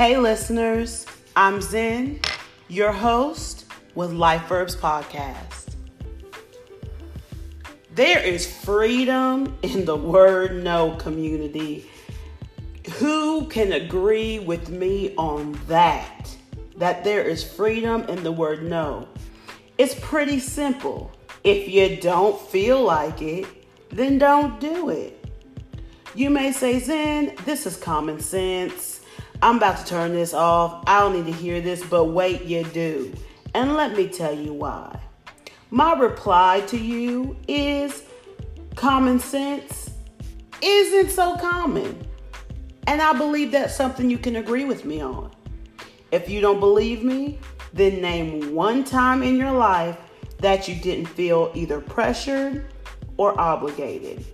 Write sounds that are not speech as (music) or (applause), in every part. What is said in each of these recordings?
Hey, listeners, I'm Zen, your host with Life Verbs Podcast. There is freedom in the word no community. Who can agree with me on that? That there is freedom in the word no. It's pretty simple. If you don't feel like it, then don't do it. You may say, Zen, this is common sense. I'm about to turn this off. I don't need to hear this, but wait, you do. And let me tell you why. My reply to you is common sense isn't so common. And I believe that's something you can agree with me on. If you don't believe me, then name one time in your life that you didn't feel either pressured or obligated.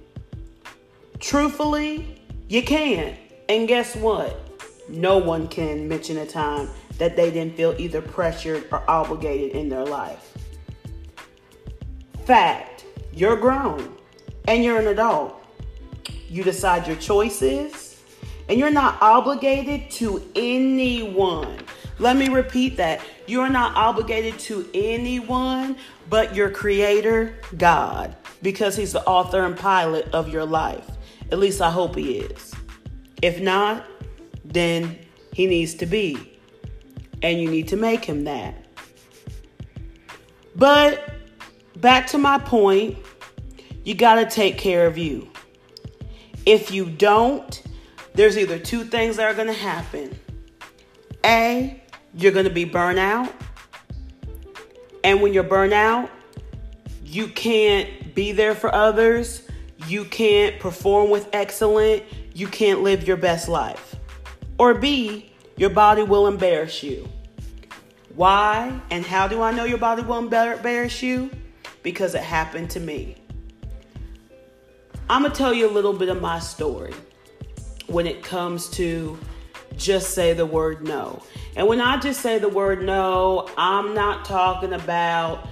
Truthfully, you can't, And guess what? No one can mention a time that they didn't feel either pressured or obligated in their life. Fact, you're grown and you're an adult. You decide your choices and you're not obligated to anyone. Let me repeat that. You're not obligated to anyone but your creator, God, because he's the author and pilot of your life. At least I hope he is. If not, then he needs to be. And you need to make him that. But back to my point, you got to take care of you. If you don't, there's either two things that are going to happen. A, you're going to be burnout. And when you're burnout, you can't be there for others. You can't perform with excellence. You can't live your best life. Or B, your body will embarrass you. Why and how do I know your body will embarrass you? Because it happened to me. I'm going to tell you a little bit of my story when it comes to just say the word no. And when I just say the word no, I'm not talking about,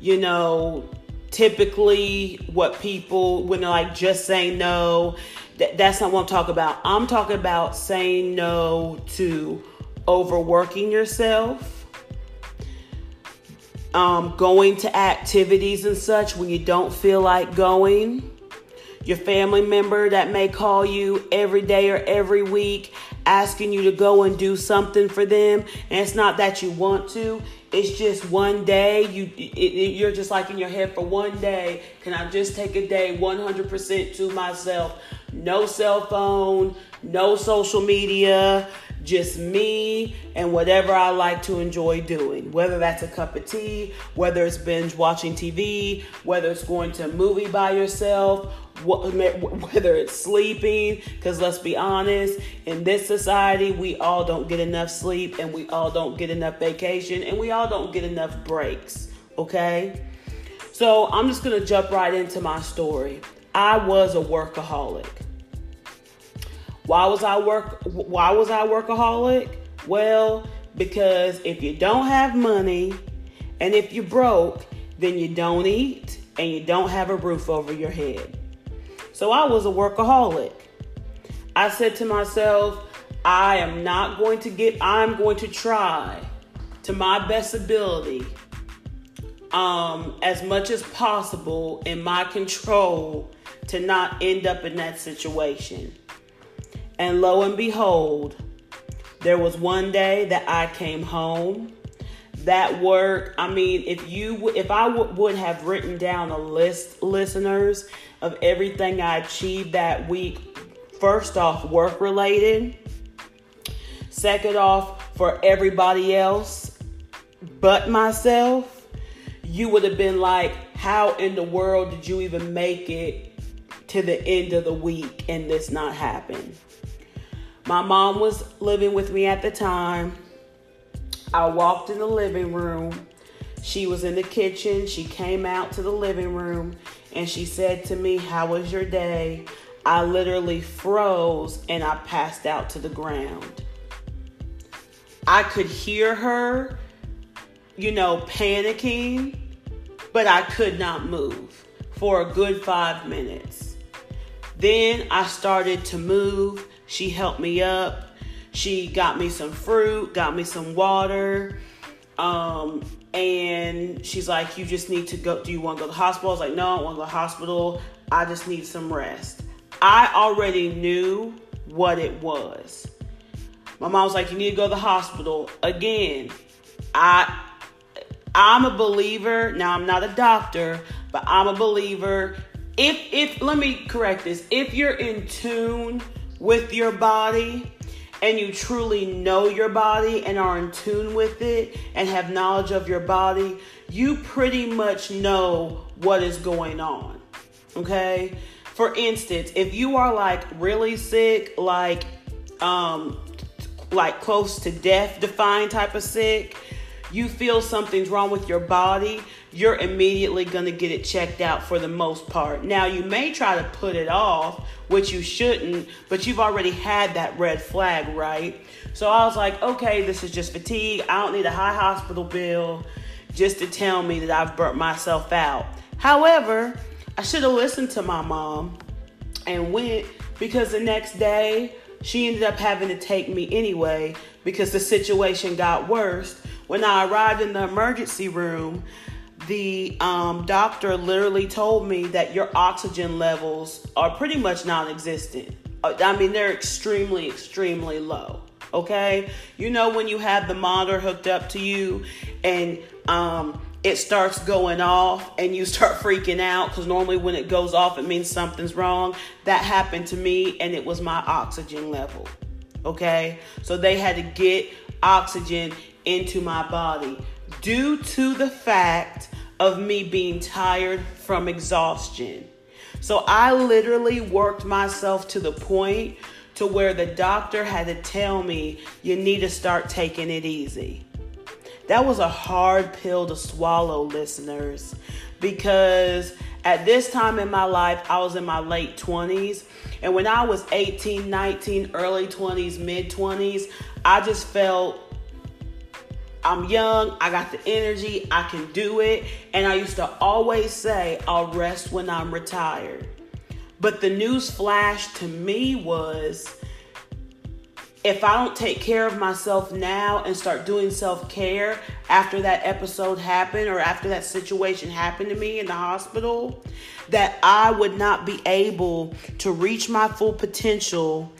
you know, typically what people, when they're like just say no, Th- that's not what I'm talking about. I'm talking about saying no to overworking yourself, um, going to activities and such when you don't feel like going. Your family member that may call you every day or every week asking you to go and do something for them, and it's not that you want to, it's just one day. You it, it, you're just like in your head for one day. Can i just take a day? 100% to myself. No cell phone, no social media, just me and whatever I like to enjoy doing. Whether that's a cup of tea, whether it's binge watching TV, whether it's going to a movie by yourself, whether it's sleeping, because let's be honest, in this society, we all don't get enough sleep and we all don't get enough vacation and we all don't get enough breaks, okay? So I'm just gonna jump right into my story. I was a workaholic. Why was I work why was I workaholic? Well, because if you don't have money and if you're broke, then you don't eat and you don't have a roof over your head. So I was a workaholic. I said to myself, I am not going to get I'm going to try to my best ability um, as much as possible in my control to not end up in that situation. And lo and behold, there was one day that I came home. That work, I mean, if you if I w- would have written down a list, listeners, of everything I achieved that week, first off, work related. Second off, for everybody else but myself, you would have been like, how in the world did you even make it to the end of the week and this not happen? My mom was living with me at the time. I walked in the living room. She was in the kitchen. She came out to the living room and she said to me, How was your day? I literally froze and I passed out to the ground. I could hear her, you know, panicking, but I could not move for a good five minutes. Then I started to move she helped me up. She got me some fruit, got me some water. Um, and she's like, You just need to go. Do you want to go to the hospital? I was like, No, I don't want to go to the hospital. I just need some rest. I already knew what it was. My mom was like, You need to go to the hospital. Again, I I'm a believer. Now I'm not a doctor, but I'm a believer. If if let me correct this. If you're in tune with your body and you truly know your body and are in tune with it and have knowledge of your body, you pretty much know what is going on. Okay? For instance, if you are like really sick, like um like close to death defined type of sick, you feel something's wrong with your body, you're immediately going to get it checked out for the most part. Now, you may try to put it off, which you shouldn't, but you've already had that red flag, right? So I was like, okay, this is just fatigue. I don't need a high hospital bill just to tell me that I've burnt myself out. However, I should have listened to my mom and went because the next day she ended up having to take me anyway because the situation got worse. When I arrived in the emergency room, the um, doctor literally told me that your oxygen levels are pretty much non existent. Uh, I mean, they're extremely, extremely low. Okay? You know, when you have the monitor hooked up to you and um, it starts going off and you (laughs) start freaking out because normally when it goes off, it means something's wrong. That happened to me and it was my oxygen level. Okay? So they had to get oxygen into my body due to the fact of me being tired from exhaustion. So I literally worked myself to the point to where the doctor had to tell me you need to start taking it easy. That was a hard pill to swallow, listeners, because at this time in my life, I was in my late 20s. And when I was 18, 19, early 20s, mid 20s, I just felt I'm young, I got the energy, I can do it. And I used to always say, I'll rest when I'm retired. But the news flash to me was if I don't take care of myself now and start doing self care after that episode happened or after that situation happened to me in the hospital, that I would not be able to reach my full potential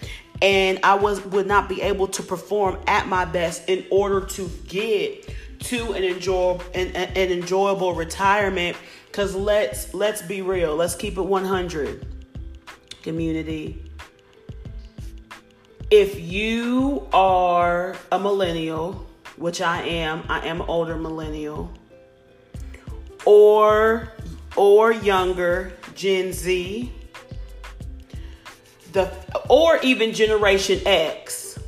and I was would not be able to perform at my best in order to get to an enjoyable an, an enjoyable retirement. Cuz let's let's be real. Let's keep it 100 community. If you are a millennial which I am I am older millennial or or younger Gen Z the or even Generation X.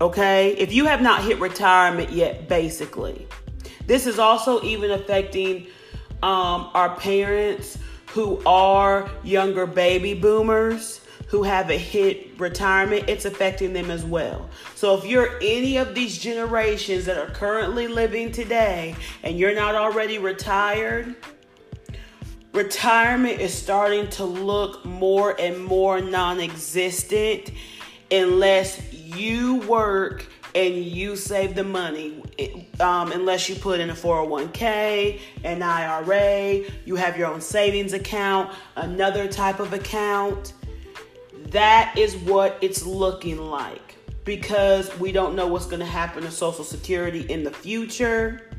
Okay? If you have not hit retirement yet, basically. This is also even affecting um, our parents who are younger baby boomers who haven't hit retirement, it's affecting them as well. So if you're any of these generations that are currently living today and you're not already retired, retirement is starting to look more and more non existent unless you work and you save the money. Um, unless you put in a 401k, an IRA, you have your own savings account, another type of account. That is what it's looking like because we don't know what's going to happen to Social Security in the future.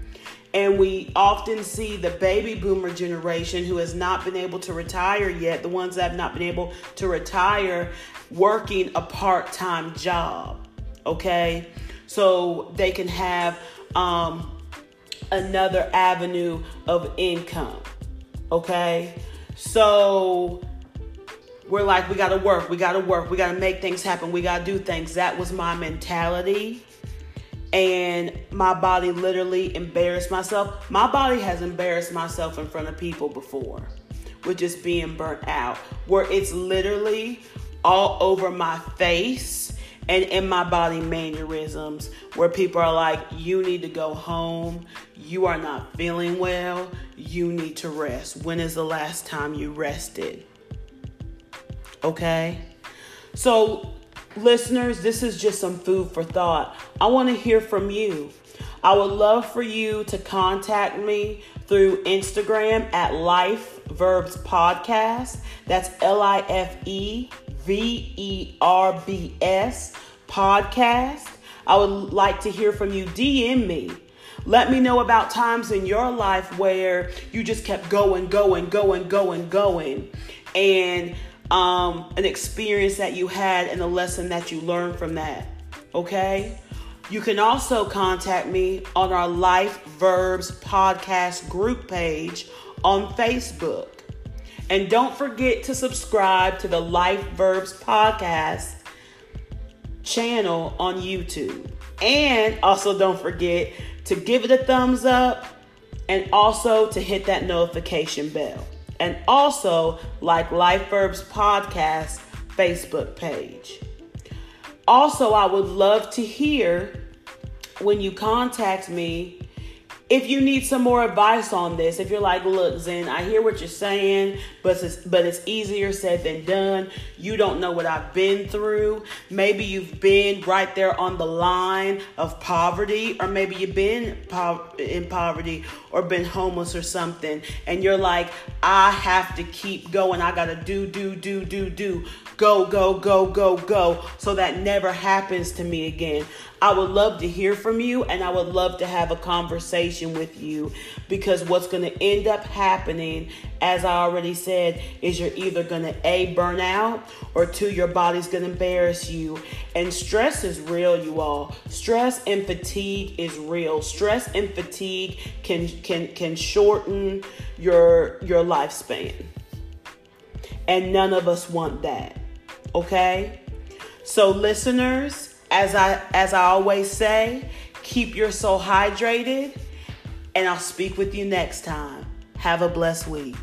And we often see the baby boomer generation who has not been able to retire yet, the ones that have not been able to retire, working a part time job. Okay? So they can have um, another avenue of income. Okay? So we're like, we gotta work, we gotta work, we gotta make things happen, we gotta do things. That was my mentality and my body literally embarrassed myself. My body has embarrassed myself in front of people before with just being burnt out, where it's literally all over my face and in my body mannerisms, where people are like, You need to go home. You are not feeling well. You need to rest. When is the last time you rested? Okay? So listeners, this is just some food for thought. I want to hear from you. I would love for you to contact me through Instagram at Life Verbs Podcast. That's L I F E V E R B S Podcast. I would like to hear from you. DM me. Let me know about times in your life where you just kept going, going, going, going, going, and um, an experience that you had and a lesson that you learned from that. Okay? You can also contact me on our Life Verbs podcast group page on Facebook. And don't forget to subscribe to the Life Verbs podcast channel on YouTube. And also don't forget to give it a thumbs up and also to hit that notification bell. And also like Life Verbs podcast Facebook page. Also, I would love to hear when you contact me if you need some more advice on this, if you're like, look, Zen, I hear what you're saying, but it's, but it's easier said than done. You don't know what I've been through. Maybe you've been right there on the line of poverty, or maybe you've been in poverty or been homeless or something, and you're like, I have to keep going. I gotta do, do, do, do, do go, go, go, go, go, so that never happens to me again. I would love to hear from you and I would love to have a conversation with you because what's going to end up happening, as I already said, is you're either going to A, burn out, or two, your body's going to embarrass you. And stress is real, you all. Stress and fatigue is real. Stress and fatigue can can can shorten your your lifespan. And none of us want that. Okay? So listeners, as I as I always say, keep your soul hydrated and I'll speak with you next time. Have a blessed week.